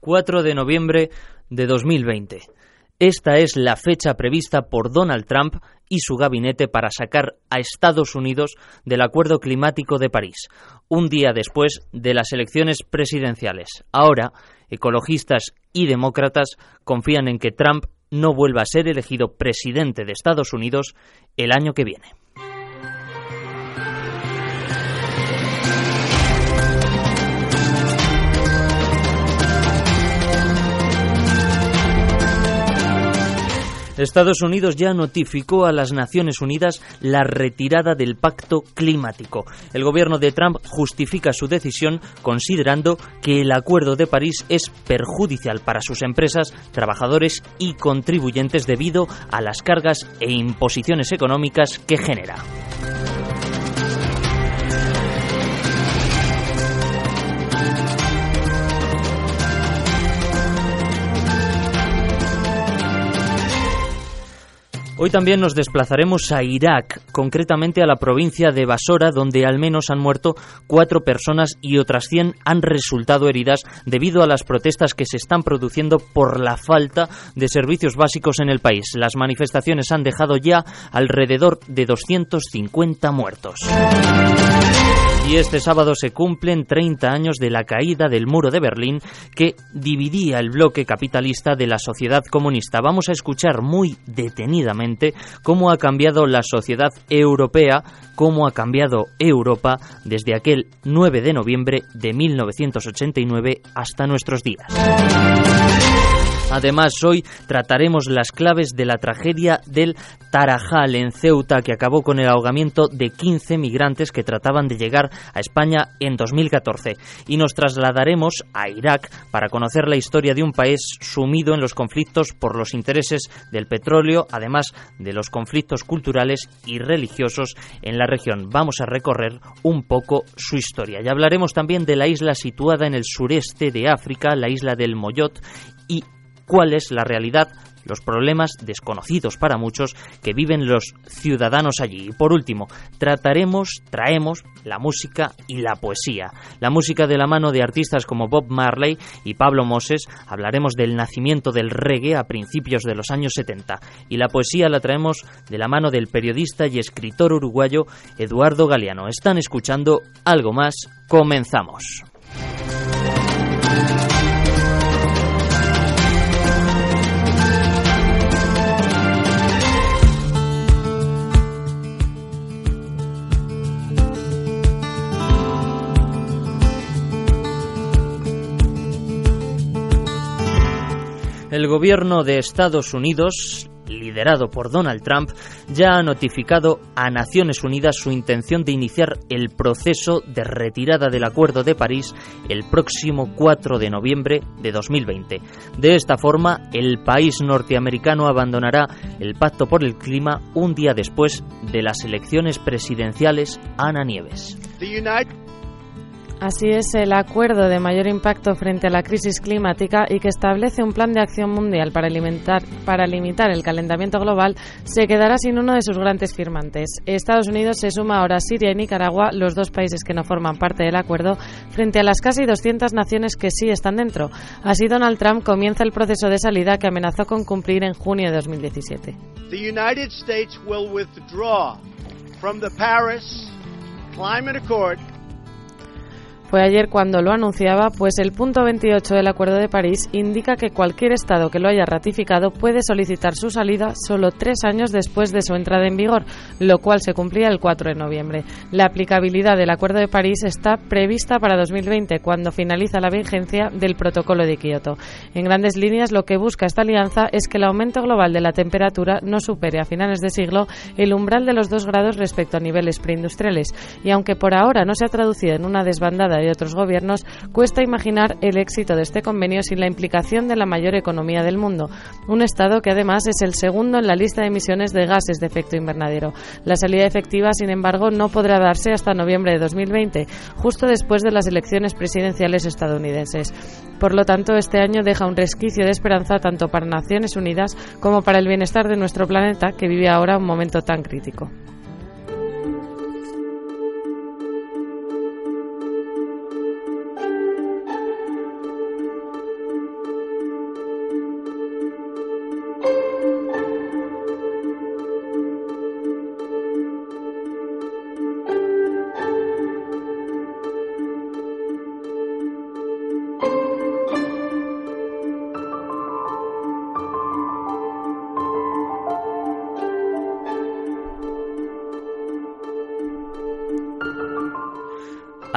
4 de noviembre de 2020. Esta es la fecha prevista por Donald Trump y su gabinete para sacar a Estados Unidos del Acuerdo Climático de París, un día después de las elecciones presidenciales. Ahora, ecologistas y demócratas confían en que Trump no vuelva a ser elegido presidente de Estados Unidos el año que viene. Estados Unidos ya notificó a las Naciones Unidas la retirada del pacto climático. El gobierno de Trump justifica su decisión considerando que el Acuerdo de París es perjudicial para sus empresas, trabajadores y contribuyentes debido a las cargas e imposiciones económicas que genera. Hoy también nos desplazaremos a Irak, concretamente a la provincia de Basora, donde al menos han muerto cuatro personas y otras 100 han resultado heridas debido a las protestas que se están produciendo por la falta de servicios básicos en el país. Las manifestaciones han dejado ya alrededor de 250 muertos. Y este sábado se cumplen 30 años de la caída del muro de Berlín que dividía el bloque capitalista de la sociedad comunista. Vamos a escuchar muy detenidamente cómo ha cambiado la sociedad europea, cómo ha cambiado Europa desde aquel 9 de noviembre de 1989 hasta nuestros días. Además, hoy trataremos las claves de la tragedia del Tarajal en Ceuta, que acabó con el ahogamiento de 15 migrantes que trataban de llegar a España en 2014. Y nos trasladaremos a Irak para conocer la historia de un país sumido en los conflictos por los intereses del petróleo, además de los conflictos culturales y religiosos en la región. Vamos a recorrer un poco su historia. Y hablaremos también de la isla situada en el sureste de África, la isla del Moyot, y cuál es la realidad, los problemas desconocidos para muchos que viven los ciudadanos allí. Y por último, trataremos, traemos la música y la poesía. La música de la mano de artistas como Bob Marley y Pablo Moses, hablaremos del nacimiento del reggae a principios de los años 70. Y la poesía la traemos de la mano del periodista y escritor uruguayo Eduardo Galeano. Están escuchando algo más, comenzamos. El gobierno de Estados Unidos, liderado por Donald Trump, ya ha notificado a Naciones Unidas su intención de iniciar el proceso de retirada del Acuerdo de París el próximo 4 de noviembre de 2020. De esta forma, el país norteamericano abandonará el Pacto por el Clima un día después de las elecciones presidenciales Ana Nieves. Así es, el acuerdo de mayor impacto frente a la crisis climática y que establece un plan de acción mundial para, para limitar el calentamiento global se quedará sin uno de sus grandes firmantes. Estados Unidos se suma ahora a Siria y Nicaragua, los dos países que no forman parte del acuerdo, frente a las casi 200 naciones que sí están dentro. Así, Donald Trump comienza el proceso de salida que amenazó con cumplir en junio de 2017. The United States will fue ayer cuando lo anunciaba, pues el punto 28 del Acuerdo de París indica que cualquier Estado que lo haya ratificado puede solicitar su salida solo tres años después de su entrada en vigor, lo cual se cumplía el 4 de noviembre. La aplicabilidad del Acuerdo de París está prevista para 2020, cuando finaliza la vigencia del Protocolo de Kioto. En grandes líneas, lo que busca esta alianza es que el aumento global de la temperatura no supere a finales de siglo el umbral de los dos grados respecto a niveles preindustriales. Y aunque por ahora no se ha traducido en una desbandada y de otros gobiernos, cuesta imaginar el éxito de este convenio sin la implicación de la mayor economía del mundo, un Estado que además es el segundo en la lista de emisiones de gases de efecto invernadero. La salida efectiva, sin embargo, no podrá darse hasta noviembre de 2020, justo después de las elecciones presidenciales estadounidenses. Por lo tanto, este año deja un resquicio de esperanza tanto para Naciones Unidas como para el bienestar de nuestro planeta, que vive ahora un momento tan crítico.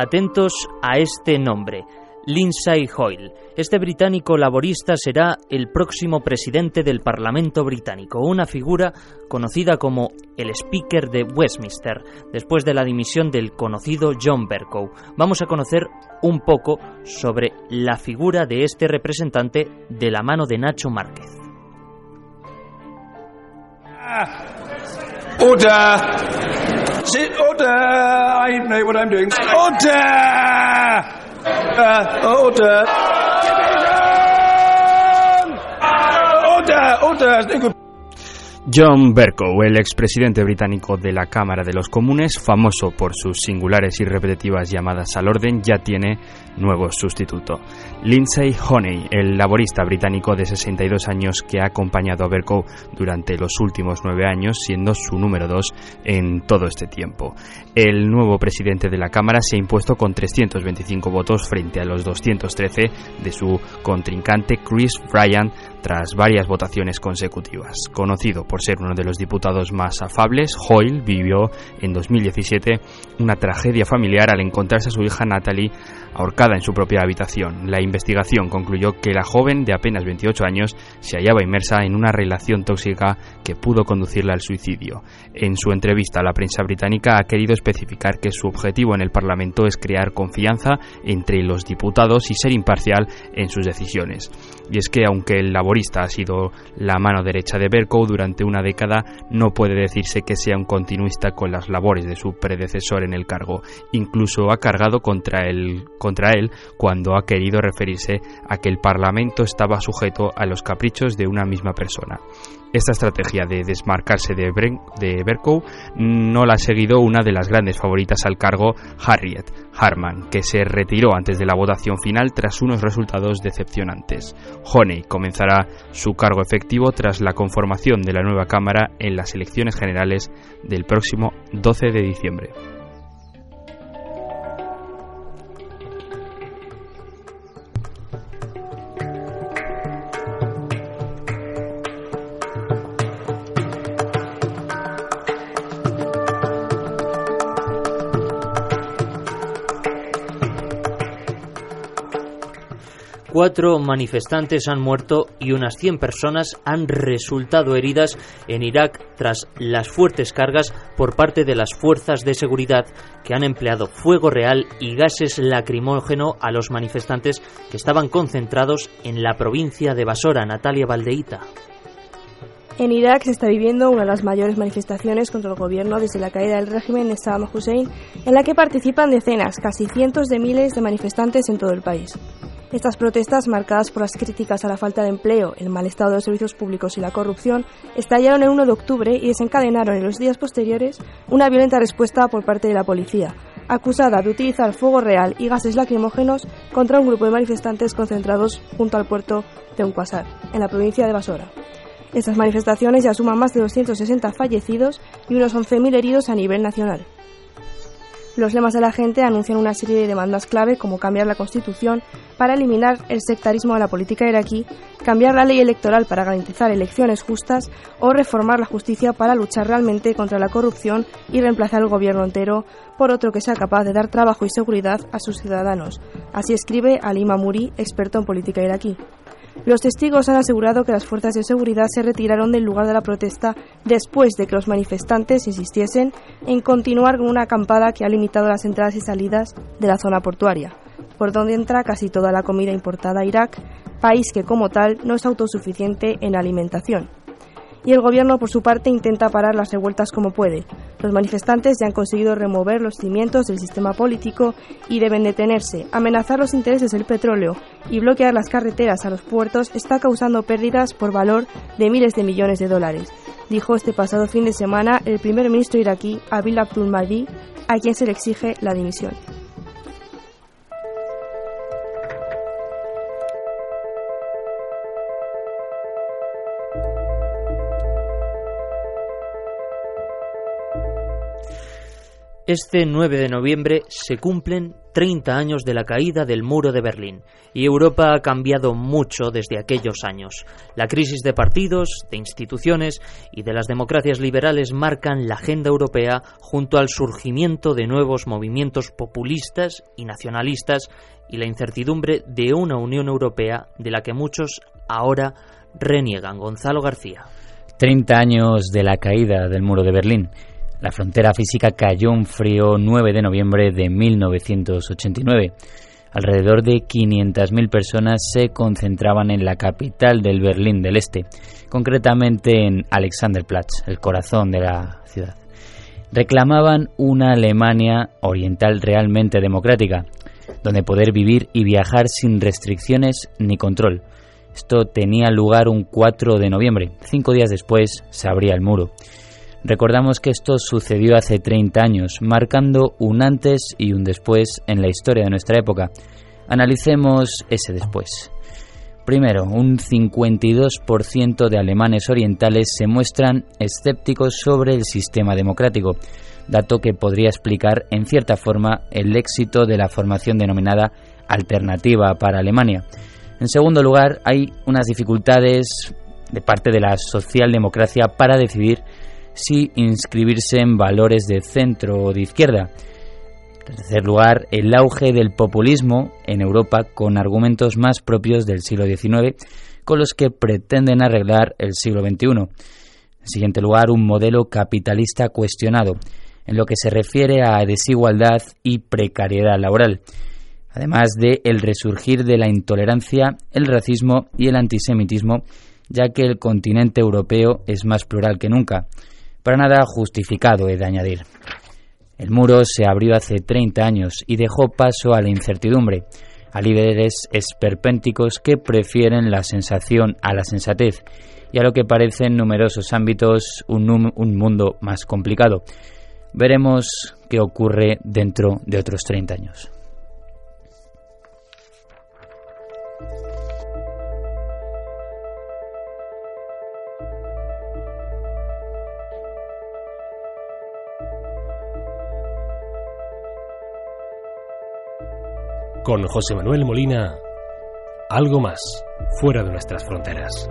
Atentos a este nombre, Lindsay Hoyle. Este británico laborista será el próximo presidente del Parlamento británico, una figura conocida como el Speaker de Westminster, después de la dimisión del conocido John Bercow. Vamos a conocer un poco sobre la figura de este representante de la mano de Nacho Márquez. Sit order! I know what I'm doing. Order! Uh, order! Order! Order! John Bercow, el expresidente británico de la Cámara de los Comunes, famoso por sus singulares y repetitivas llamadas al orden, ya tiene nuevo sustituto. Lindsay Honey, el laborista británico de 62 años que ha acompañado a Bercow durante los últimos nueve años, siendo su número dos en todo este tiempo. El nuevo presidente de la Cámara se ha impuesto con 325 votos frente a los 213 de su contrincante Chris Bryan tras varias votaciones consecutivas. Conocido por ser uno de los diputados más afables, Hoyle vivió en 2017 una tragedia familiar al encontrarse a su hija Natalie ahorcada en su propia habitación. La investigación concluyó que la joven de apenas 28 años se hallaba inmersa en una relación tóxica que pudo conducirla al suicidio. En su entrevista a la prensa británica ha querido especificar que su objetivo en el Parlamento es crear confianza entre los diputados y ser imparcial en sus decisiones. Y es que aunque el laborista ha sido la mano derecha de Bercow durante una década, no puede decirse que sea un continuista con las labores de su predecesor en el cargo. Incluso ha cargado contra el contra él cuando ha querido referirse a que el Parlamento estaba sujeto a los caprichos de una misma persona. Esta estrategia de desmarcarse de, de Bercow no la ha seguido una de las grandes favoritas al cargo, Harriet Harman, que se retiró antes de la votación final tras unos resultados decepcionantes. Honey comenzará su cargo efectivo tras la conformación de la nueva Cámara en las elecciones generales del próximo 12 de diciembre. Cuatro manifestantes han muerto y unas 100 personas han resultado heridas en Irak tras las fuertes cargas por parte de las fuerzas de seguridad que han empleado fuego real y gases lacrimógeno a los manifestantes que estaban concentrados en la provincia de Basora, Natalia Valdeita. En Irak se está viviendo una de las mayores manifestaciones contra el gobierno desde la caída del régimen de Saddam Hussein, en la que participan decenas, casi cientos de miles de manifestantes en todo el país. Estas protestas, marcadas por las críticas a la falta de empleo, el mal estado de los servicios públicos y la corrupción, estallaron el 1 de octubre y desencadenaron en los días posteriores una violenta respuesta por parte de la policía, acusada de utilizar fuego real y gases lacrimógenos contra un grupo de manifestantes concentrados junto al puerto de Unquasar, en la provincia de Basora. Estas manifestaciones ya suman más de 260 fallecidos y unos 11.000 heridos a nivel nacional. Los lemas de la gente anuncian una serie de demandas clave como cambiar la Constitución para eliminar el sectarismo de la política iraquí, cambiar la ley electoral para garantizar elecciones justas o reformar la justicia para luchar realmente contra la corrupción y reemplazar el gobierno entero por otro que sea capaz de dar trabajo y seguridad a sus ciudadanos. Así escribe Ali Mamuri, experto en política iraquí. Los testigos han asegurado que las fuerzas de seguridad se retiraron del lugar de la protesta después de que los manifestantes insistiesen en continuar con una acampada que ha limitado las entradas y salidas de la zona portuaria. por donde entra casi toda la comida importada a Irak, país que como tal no es autosuficiente en alimentación y el gobierno por su parte intenta parar las revueltas como puede. Los manifestantes ya han conseguido remover los cimientos del sistema político y deben detenerse. Amenazar los intereses del petróleo y bloquear las carreteras a los puertos está causando pérdidas por valor de miles de millones de dólares, dijo este pasado fin de semana el primer ministro iraquí Abil Abdul Mahdi, a quien se le exige la dimisión. Este 9 de noviembre se cumplen 30 años de la caída del muro de Berlín y Europa ha cambiado mucho desde aquellos años. La crisis de partidos, de instituciones y de las democracias liberales marcan la agenda europea junto al surgimiento de nuevos movimientos populistas y nacionalistas y la incertidumbre de una Unión Europea de la que muchos ahora reniegan. Gonzalo García. 30 años de la caída del muro de Berlín. La frontera física cayó un frío 9 de noviembre de 1989. Alrededor de 500.000 personas se concentraban en la capital del Berlín del Este, concretamente en Alexanderplatz, el corazón de la ciudad. Reclamaban una Alemania oriental realmente democrática, donde poder vivir y viajar sin restricciones ni control. Esto tenía lugar un 4 de noviembre. Cinco días después se abría el muro. Recordamos que esto sucedió hace 30 años, marcando un antes y un después en la historia de nuestra época. Analicemos ese después. Primero, un 52% de alemanes orientales se muestran escépticos sobre el sistema democrático, dato que podría explicar en cierta forma el éxito de la formación denominada alternativa para Alemania. En segundo lugar, hay unas dificultades de parte de la socialdemocracia para decidir si inscribirse en valores de centro o de izquierda. En tercer lugar, el auge del populismo en Europa con argumentos más propios del siglo XIX con los que pretenden arreglar el siglo XXI. En siguiente lugar, un modelo capitalista cuestionado en lo que se refiere a desigualdad y precariedad laboral, además de el resurgir de la intolerancia, el racismo y el antisemitismo, ya que el continente europeo es más plural que nunca. Para nada justificado, he de añadir. El muro se abrió hace 30 años y dejó paso a la incertidumbre, a líderes esperpénticos que prefieren la sensación a la sensatez y a lo que parece en numerosos ámbitos un, un mundo más complicado. Veremos qué ocurre dentro de otros 30 años. Con José Manuel Molina, algo más, fuera de nuestras fronteras.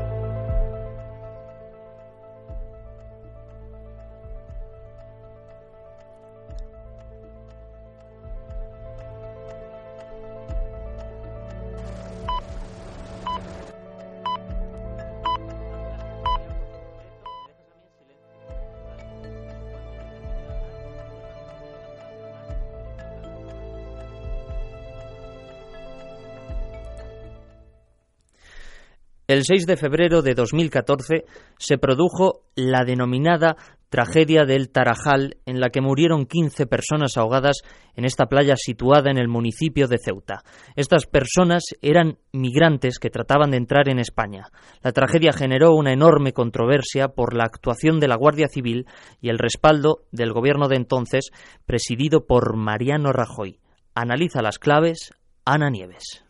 El 6 de febrero de 2014 se produjo la denominada tragedia del Tarajal, en la que murieron 15 personas ahogadas en esta playa situada en el municipio de Ceuta. Estas personas eran migrantes que trataban de entrar en España. La tragedia generó una enorme controversia por la actuación de la Guardia Civil y el respaldo del gobierno de entonces, presidido por Mariano Rajoy. Analiza las claves Ana Nieves.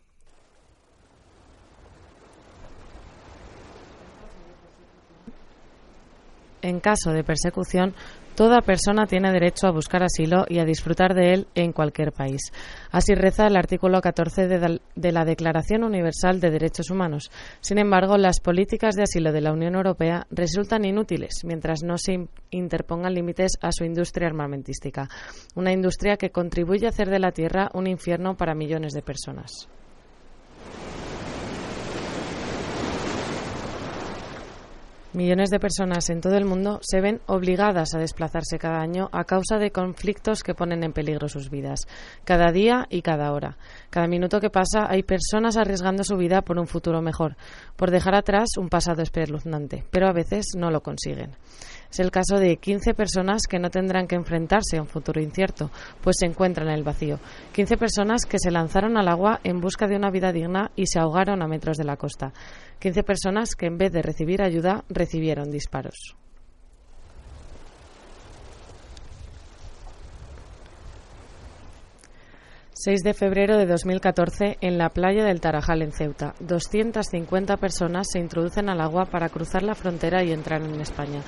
En caso de persecución, toda persona tiene derecho a buscar asilo y a disfrutar de él en cualquier país. Así reza el artículo 14 de, la Declaración Universal de Derechos Humanos. Sin embargo, las políticas de asilo de la Unión Europea resultan inútiles mientras no se interpongan límites a su industria armamentística, una industria que contribuye a hacer de la Tierra un infierno para millones de personas. Millones de personas en todo el mundo se ven obligadas a desplazarse cada año a causa de conflictos que ponen en peligro sus vidas, cada día y cada hora. Cada minuto que pasa hay personas arriesgando su vida por un futuro mejor, por dejar atrás un pasado espeluznante, pero a veces no lo consiguen. Es el caso de 15 personas que no tendrán que enfrentarse a un futuro incierto, pues se encuentran en el vacío. 15 personas que se lanzaron al agua en busca de una vida digna y se ahogaron a metros de la costa. 15 personas que en vez de recibir ayuda recibieron disparos. ...6 de febrero de 2014 en la playa del Tarajal en Ceuta. 250 personas se introducen al agua para cruzar la frontera y entrar en España.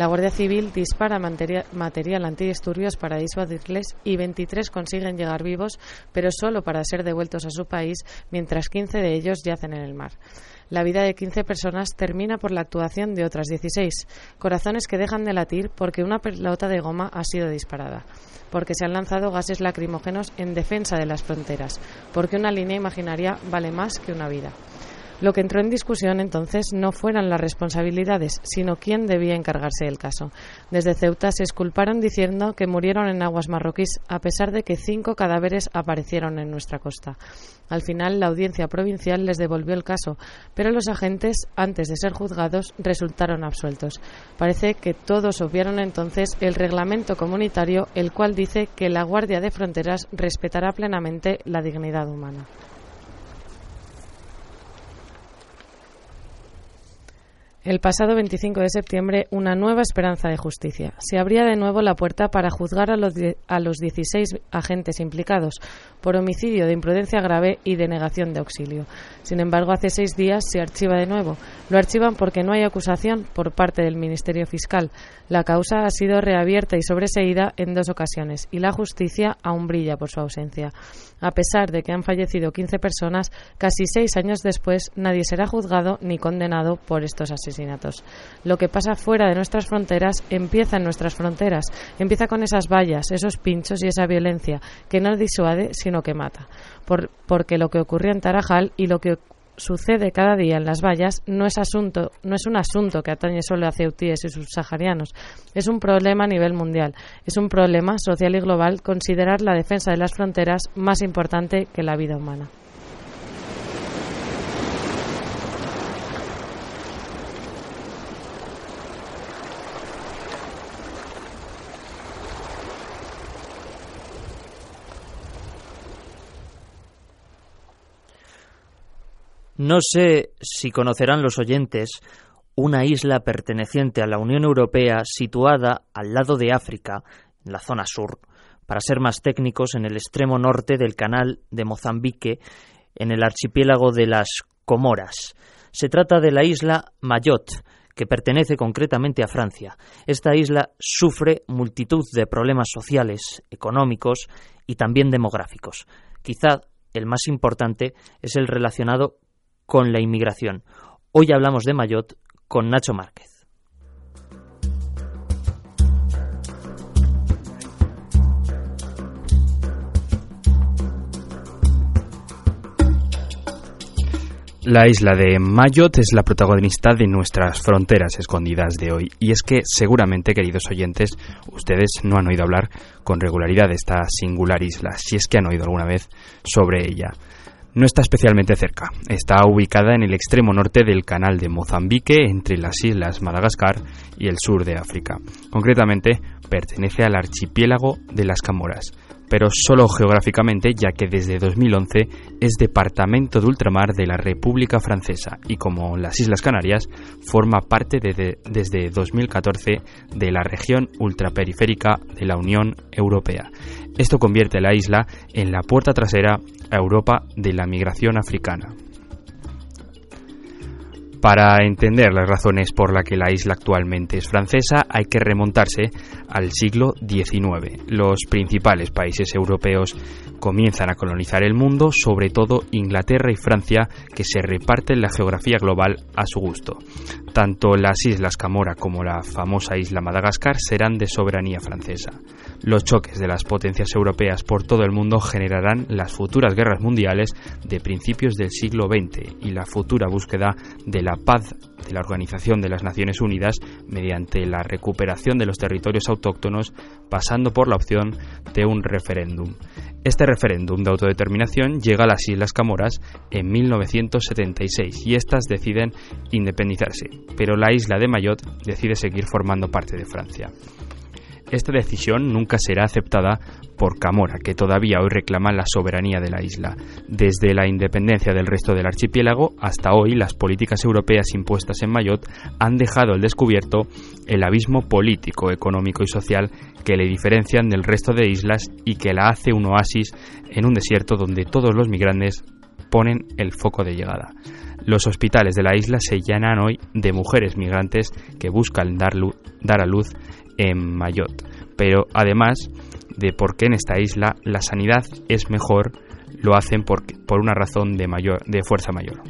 La Guardia Civil dispara material antidisturbios para disuadirles y 23 consiguen llegar vivos, pero solo para ser devueltos a su país, mientras 15 de ellos yacen en el mar. La vida de 15 personas termina por la actuación de otras 16, corazones que dejan de latir porque una pelota de goma ha sido disparada, porque se han lanzado gases lacrimógenos en defensa de las fronteras, porque una línea imaginaria vale más que una vida. Lo que entró en discusión entonces no fueran las responsabilidades, sino quién debía encargarse del caso. Desde Ceuta se esculparon diciendo que murieron en aguas marroquíes, a pesar de que cinco cadáveres aparecieron en nuestra costa. Al final, la audiencia provincial les devolvió el caso, pero los agentes, antes de ser juzgados, resultaron absueltos. Parece que todos obviaron entonces el reglamento comunitario, el cual dice que la Guardia de Fronteras respetará plenamente la dignidad humana. El pasado 25 de septiembre, una nueva esperanza de justicia. Se abría de nuevo la puerta para juzgar a los, a los 16 agentes implicados por homicidio de imprudencia grave y de negación de auxilio. Sin embargo, hace seis días se archiva de nuevo. Lo archivan porque no hay acusación por parte del Ministerio Fiscal. La causa ha sido reabierta y sobreseída en dos ocasiones y la justicia aún brilla por su ausencia. A pesar de que han fallecido 15 personas, casi seis años después nadie será juzgado ni condenado por estos asesinatos. Lo que pasa fuera de nuestras fronteras empieza en nuestras fronteras, empieza con esas vallas, esos pinchos y esa violencia que no disuade sino que mata. Porque lo que ocurrió en Tarajal y lo que sucede cada día en las vallas no es asunto, no es un asunto que atañe solo a ceutíes y subsaharianos, es un problema a nivel mundial, es un problema social y global considerar la defensa de las fronteras más importante que la vida humana. No sé si conocerán los oyentes una isla perteneciente a la Unión Europea situada al lado de África, en la zona sur, para ser más técnicos, en el extremo norte del canal de Mozambique, en el archipiélago de las Comoras. Se trata de la isla Mayotte, que pertenece concretamente a Francia. Esta isla sufre multitud de problemas sociales, económicos y también demográficos. Quizá el más importante es el relacionado con la inmigración. Hoy hablamos de Mayotte con Nacho Márquez. La isla de Mayotte es la protagonista de nuestras fronteras escondidas de hoy. Y es que seguramente, queridos oyentes, ustedes no han oído hablar con regularidad de esta singular isla, si es que han oído alguna vez sobre ella no está especialmente cerca. Está ubicada en el extremo norte del canal de Mozambique, entre las islas Madagascar y el sur de África. Concretamente, pertenece al archipiélago de las Camoras pero solo geográficamente, ya que desde 2011 es departamento de ultramar de la República Francesa y como las Islas Canarias forma parte desde 2014 de la región ultraperiférica de la Unión Europea. Esto convierte a la isla en la puerta trasera a Europa de la migración africana. Para entender las razones por las que la isla actualmente es francesa hay que remontarse al siglo XIX. Los principales países europeos comienzan a colonizar el mundo, sobre todo Inglaterra y Francia, que se reparten la geografía global a su gusto. Tanto las islas Camora como la famosa isla Madagascar serán de soberanía francesa. Los choques de las potencias europeas por todo el mundo generarán las futuras guerras mundiales de principios del siglo XX y la futura búsqueda de la paz de la Organización de las Naciones Unidas mediante la recuperación de los territorios autóctonos pasando por la opción de un referéndum. Este referéndum de autodeterminación llega a las Islas Camoras en 1976 y éstas deciden independizarse, pero la isla de Mayotte decide seguir formando parte de Francia. Esta decisión nunca será aceptada por Camora, que todavía hoy reclama la soberanía de la isla. Desde la independencia del resto del archipiélago hasta hoy, las políticas europeas impuestas en Mayotte han dejado al descubierto el abismo político, económico y social que le diferencian del resto de islas y que la hace un oasis en un desierto donde todos los migrantes ponen el foco de llegada. Los hospitales de la isla se llenan hoy de mujeres migrantes que buscan dar, dar a luz en Mayotte. Pero además de por qué en esta isla la sanidad es mejor, lo hacen por, por una razón de, mayor, de fuerza mayor.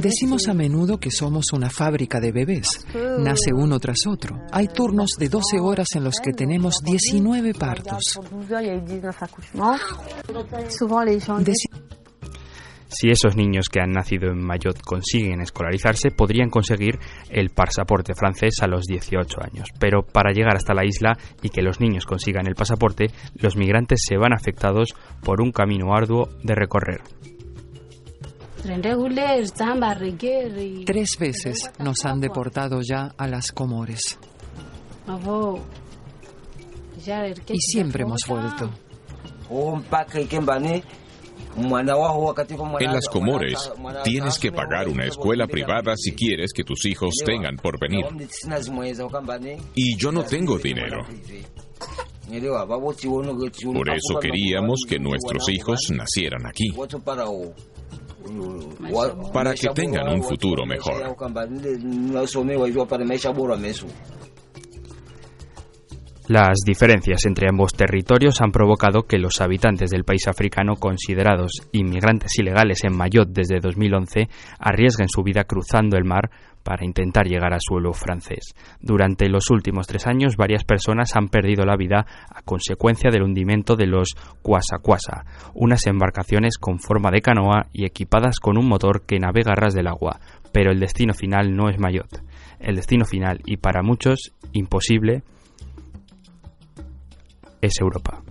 Decimos a menudo que somos una fábrica de bebés. Nace uno tras otro. Hay turnos de 12 horas en los que tenemos 19 partos. Si esos niños que han nacido en Mayotte consiguen escolarizarse, podrían conseguir el pasaporte francés a los 18 años. Pero para llegar hasta la isla y que los niños consigan el pasaporte, los migrantes se van afectados por un camino arduo de recorrer. Tres veces nos han deportado ya a las Comores. Y siempre hemos vuelto. En las Comores tienes que pagar una escuela privada si quieres que tus hijos tengan por venir. Y yo no tengo dinero. Por eso queríamos que nuestros hijos nacieran aquí. Para que tengan un futuro mejor. Las diferencias entre ambos territorios han provocado que los habitantes del país africano considerados inmigrantes ilegales en Mayotte desde 2011 arriesguen su vida cruzando el mar para intentar llegar a suelo francés. Durante los últimos tres años, varias personas han perdido la vida a consecuencia del hundimiento de los Kwasa unas embarcaciones con forma de canoa y equipadas con un motor que navega a ras del agua. Pero el destino final no es Mayotte. El destino final, y para muchos imposible, es Europa.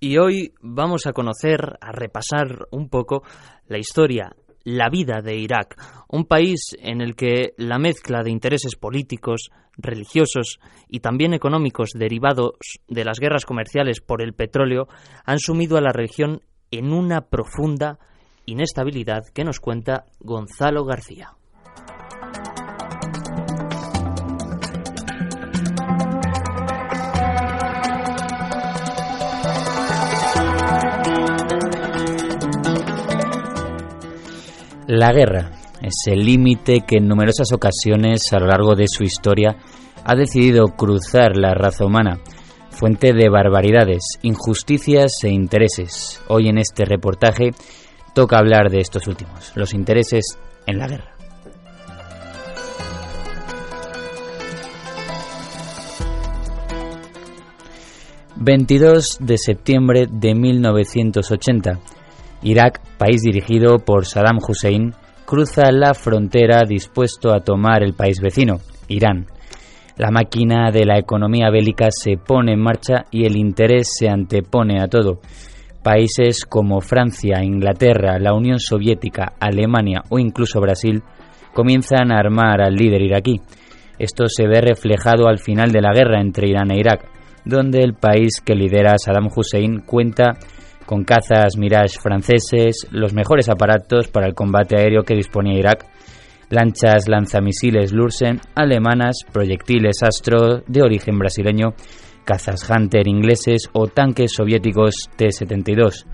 Y hoy vamos a conocer, a repasar un poco la historia, la vida de Irak, un país en el que la mezcla de intereses políticos, religiosos y también económicos derivados de las guerras comerciales por el petróleo han sumido a la región en una profunda inestabilidad que nos cuenta Gonzalo García. La guerra es el límite que en numerosas ocasiones a lo largo de su historia ha decidido cruzar la raza humana, fuente de barbaridades, injusticias e intereses. Hoy en este reportaje toca hablar de estos últimos, los intereses en la guerra. ...22 de septiembre de 1980... Irak, país dirigido por Saddam Hussein, cruza la frontera dispuesto a tomar el país vecino, Irán. La máquina de la economía bélica se pone en marcha y el interés se antepone a todo. Países como Francia, Inglaterra, la Unión Soviética, Alemania o incluso Brasil comienzan a armar al líder iraquí. Esto se ve reflejado al final de la guerra entre Irán e Irak, donde el país que lidera Saddam Hussein cuenta con cazas Mirage franceses, los mejores aparatos para el combate aéreo que disponía Irak, lanchas lanzamisiles Lursen alemanas, proyectiles Astro de origen brasileño, cazas Hunter ingleses o tanques soviéticos T-72.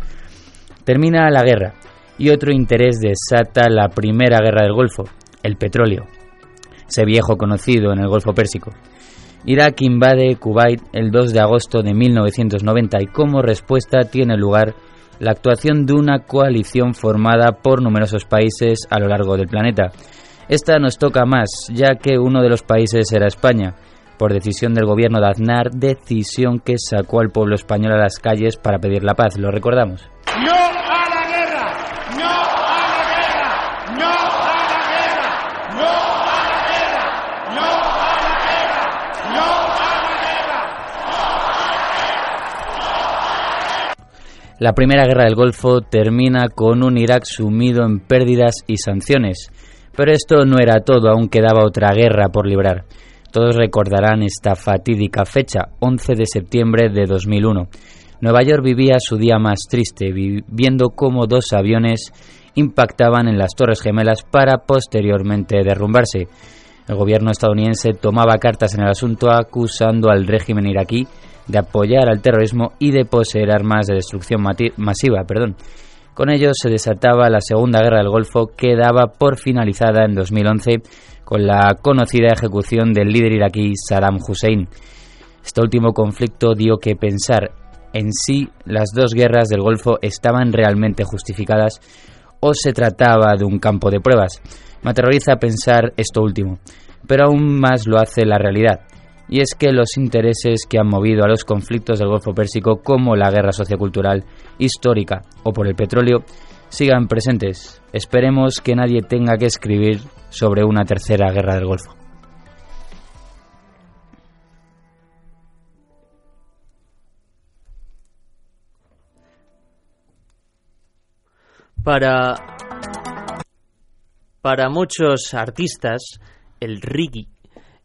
Termina la guerra y otro interés desata la primera guerra del Golfo, el petróleo, ese viejo conocido en el Golfo Pérsico. Irak invade Kuwait el 2 de agosto de 1990 y como respuesta tiene lugar la actuación de una coalición formada por numerosos países a lo largo del planeta. Esta nos toca más, ya que uno de los países era España, por decisión del gobierno de Aznar, decisión que sacó al pueblo español a las calles para pedir la paz. ¿Lo recordamos? La primera guerra del Golfo termina con un Irak sumido en pérdidas y sanciones. Pero esto no era todo, aún quedaba otra guerra por librar. Todos recordarán esta fatídica fecha, 11 de septiembre de 2001. Nueva York vivía su día más triste, viendo cómo dos aviones impactaban en las Torres Gemelas para posteriormente derrumbarse. El gobierno estadounidense tomaba cartas en el asunto acusando al régimen iraquí de apoyar al terrorismo y de poseer armas de destrucción masiva. Perdón. Con ello se desataba la Segunda Guerra del Golfo que daba por finalizada en 2011 con la conocida ejecución del líder iraquí Saddam Hussein. Este último conflicto dio que pensar en si las dos guerras del Golfo estaban realmente justificadas o se trataba de un campo de pruebas. Me aterroriza pensar esto último, pero aún más lo hace la realidad y es que los intereses que han movido a los conflictos del Golfo Pérsico, como la guerra sociocultural, histórica o por el petróleo, sigan presentes. Esperemos que nadie tenga que escribir sobre una tercera guerra del Golfo. Para, para muchos artistas, el reggae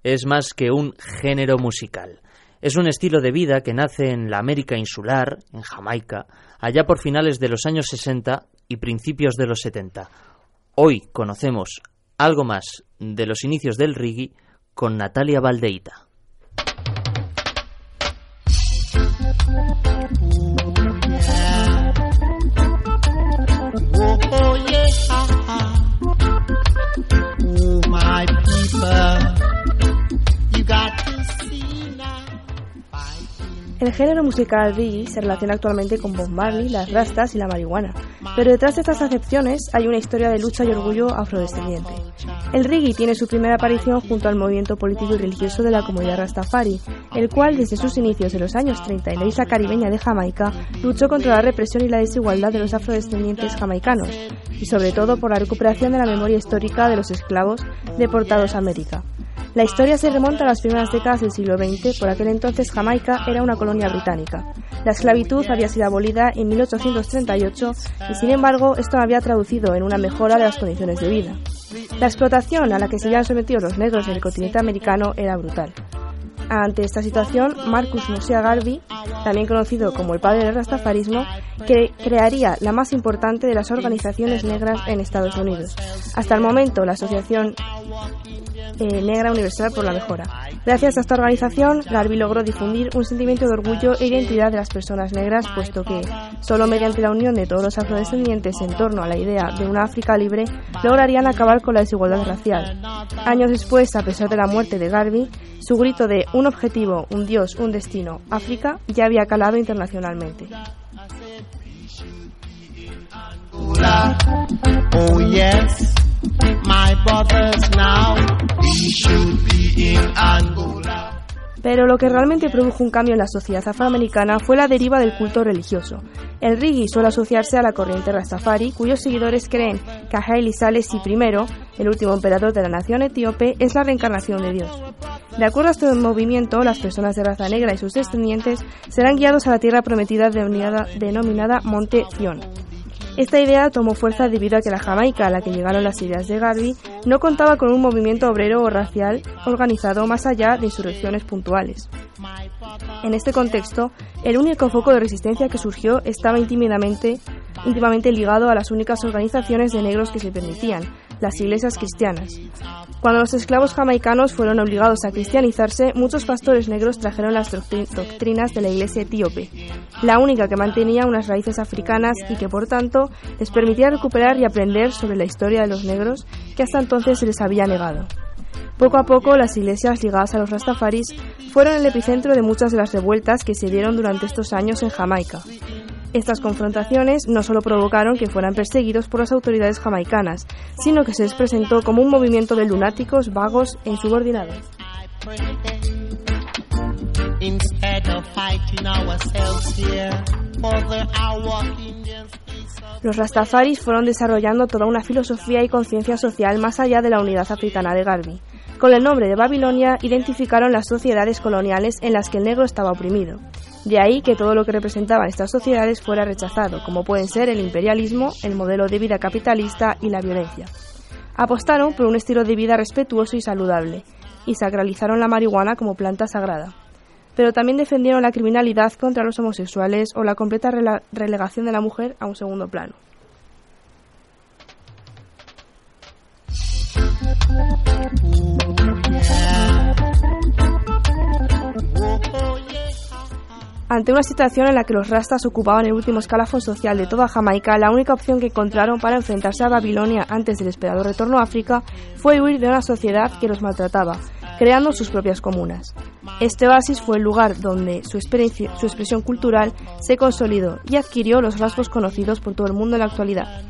es más que un género musical. Es un estilo de vida que nace en la América insular, en Jamaica, allá por finales de los años 60 y principios de los 70. Hoy conocemos algo más de los inicios del reggae con Natalia Valdeita. El género musical reggae se relaciona actualmente con Bob Marley, las rastas y la marihuana, pero detrás de estas acepciones hay una historia de lucha y orgullo afrodescendiente. El reggae tiene su primera aparición junto al movimiento político y religioso de la comunidad Rastafari, el cual desde sus inicios en los años 30 en la isla caribeña de Jamaica luchó contra la represión y la desigualdad de los afrodescendientes jamaicanos, y sobre todo por la recuperación de la memoria histórica de los esclavos deportados a América. La historia se remonta a las primeras décadas del siglo XX, por aquel entonces Jamaica era una colonia británica. La esclavitud había sido abolida en 1838 y sin embargo esto había traducido en una mejora de las condiciones de vida. La explotación a la que se habían sometido los negros en el continente americano era brutal. Ante esta situación, Marcus Mosiah Garvey, también conocido como el padre del rastafarismo, que crearía la más importante de las organizaciones negras en Estados Unidos. Hasta el momento, la Asociación eh, Negra Universal por la Mejora. Gracias a esta organización, Garvey logró difundir un sentimiento de orgullo e identidad de las personas negras, puesto que solo mediante la unión de todos los afrodescendientes en torno a la idea de una África libre lograrían acabar con la desigualdad racial. Años después, a pesar de la muerte de Garvey, su grito de un objetivo, un dios, un destino, África, ya había calado internacionalmente. Oh. Pero lo que realmente produjo un cambio en la sociedad afroamericana fue la deriva del culto religioso. El reggae suele asociarse a la corriente Rastafari, cuyos seguidores creen que Haile Selassie I, el último emperador de la nación etíope, es la reencarnación de Dios. De acuerdo a este movimiento, las personas de raza negra y sus descendientes serán guiados a la tierra prometida denominada, Monte Zion. Esta idea tomó fuerza debido a que la Jamaica a la que llegaron las ideas de Garvey no contaba con un movimiento obrero o racial organizado más allá de insurrecciones puntuales. En este contexto, el único foco de resistencia que surgió estaba íntimamente, íntimamente ligado a las únicas organizaciones de negros que se permitían, las iglesias cristianas. Cuando los esclavos jamaicanos fueron obligados a cristianizarse, muchos pastores negros trajeron las doctrinas de la iglesia etíope, la única que mantenía unas raíces africanas y que por tanto les permitía recuperar y aprender sobre la historia de los negros que hasta entonces se les había negado. Poco a poco, las iglesias ligadas a los rastafaris fueron el epicentro de muchas de las revueltas que se dieron durante estos años en Jamaica. Estas confrontaciones no solo provocaron que fueran perseguidos por las autoridades jamaicanas, sino que se les presentó como un movimiento de lunáticos, vagos e insubordinados. Los rastafaris fueron desarrollando toda una filosofía y conciencia social más allá de la unidad africana de Garvey. Con el nombre de Babilonia identificaron las sociedades coloniales en las que el negro estaba oprimido. De ahí que todo lo que representaban estas sociedades fuera rechazado, como pueden ser el imperialismo, el modelo de vida capitalista y la violencia. Apostaron por un estilo de vida respetuoso y saludable, y sacralizaron la marihuana como planta sagrada. Pero también defendieron la criminalidad contra los homosexuales o la completa relegación de la mujer a un segundo plano. Ante una situación en la que los rastas ocupaban el último escalafón social de toda Jamaica, la única opción que encontraron para enfrentarse a Babilonia antes del esperado retorno a África fue huir de una sociedad que los maltrataba, creando sus propias comunas. Este oasis fue el lugar donde su, expresión cultural se consolidó y adquirió los rasgos conocidos por todo el mundo en la actualidad.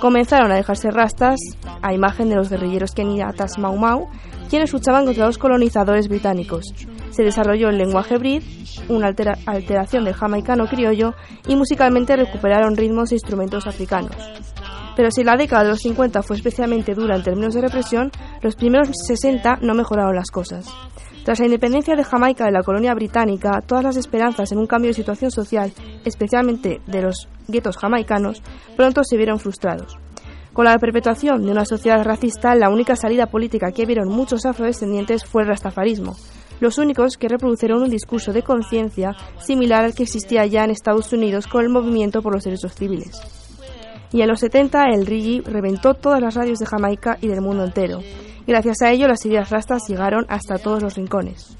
Comenzaron a dejarse rastas, a imagen de los guerrilleros keniatas Mau Mau, quienes luchaban contra los colonizadores británicos. Se desarrolló el lenguaje brit, una alteración del jamaicano criollo, y musicalmente recuperaron ritmos e instrumentos africanos. Pero si la década de los 50 fue especialmente dura en términos de represión, los primeros 60 no mejoraron las cosas. Tras la independencia de Jamaica de la colonia británica, todas las esperanzas en un cambio de situación social, especialmente de los guetos jamaicanos, pronto se vieron frustrados. Con la perpetuación de una sociedad racista, la única salida política que vieron muchos afrodescendientes fue el rastafarismo, los únicos que reprodujeron un discurso de conciencia similar al que existía ya en Estados Unidos con el movimiento por los derechos civiles. Y en los 70 el reggae reventó todas las radios de Jamaica y del mundo entero. Gracias a ello las ideas rastas llegaron hasta todos los rincones.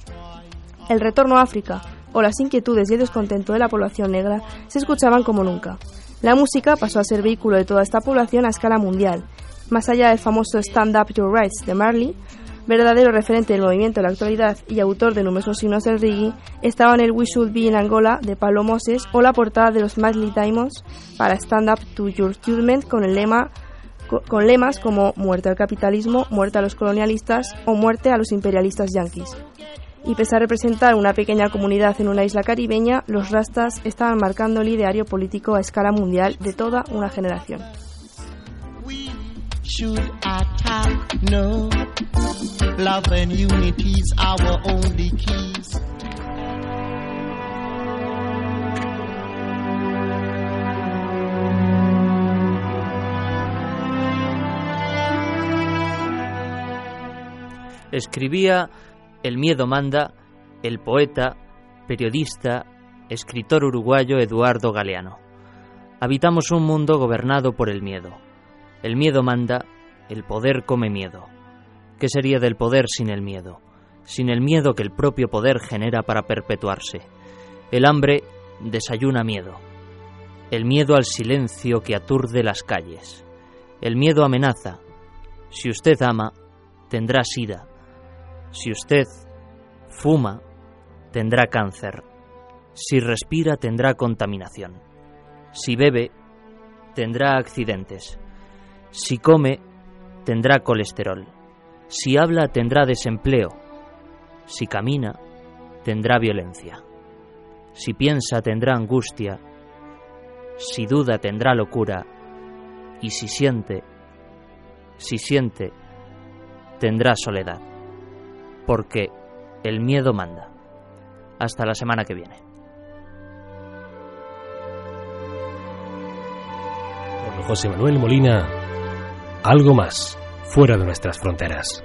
El retorno a África o las inquietudes y el descontento de la población negra se escuchaban como nunca. La música pasó a ser vehículo de toda esta población a escala mundial. Más allá del famoso Stand Up Your Rights de Marley, verdadero referente del movimiento de la actualidad y autor de numerosos signos del reggae, estaban el We Should Be in Angola de Pablo Moses o la portada de los Madly Diamonds para Stand Up to Your Judgment con el lema con lemas como muerte al capitalismo, muerte a los colonialistas o muerte a los imperialistas yanquis y pese a representar una pequeña comunidad en una isla caribeña, los rastas estaban marcando el ideario político a escala mundial de toda una generación. Escribía el miedo manda, el poeta, periodista, escritor uruguayo Eduardo Galeano. Habitamos un mundo gobernado por el miedo. El miedo manda, el poder come miedo. ¿Qué sería del poder sin el miedo? Sin el miedo que el propio poder genera para perpetuarse. El hambre desayuna miedo. El miedo al silencio que aturde las calles. El miedo amenaza. Si usted ama, tendrá sida. Si usted fuma, tendrá cáncer. Si respira, tendrá contaminación. Si bebe, tendrá accidentes. Si come, tendrá colesterol. Si habla, tendrá desempleo. Si camina, tendrá violencia. Si piensa, tendrá angustia. Si duda, tendrá locura. Y si siente, si siente, tendrá soledad porque el miedo manda. Hasta la semana que viene. José Manuel Molina, algo más, fuera de nuestras fronteras.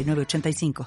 906985.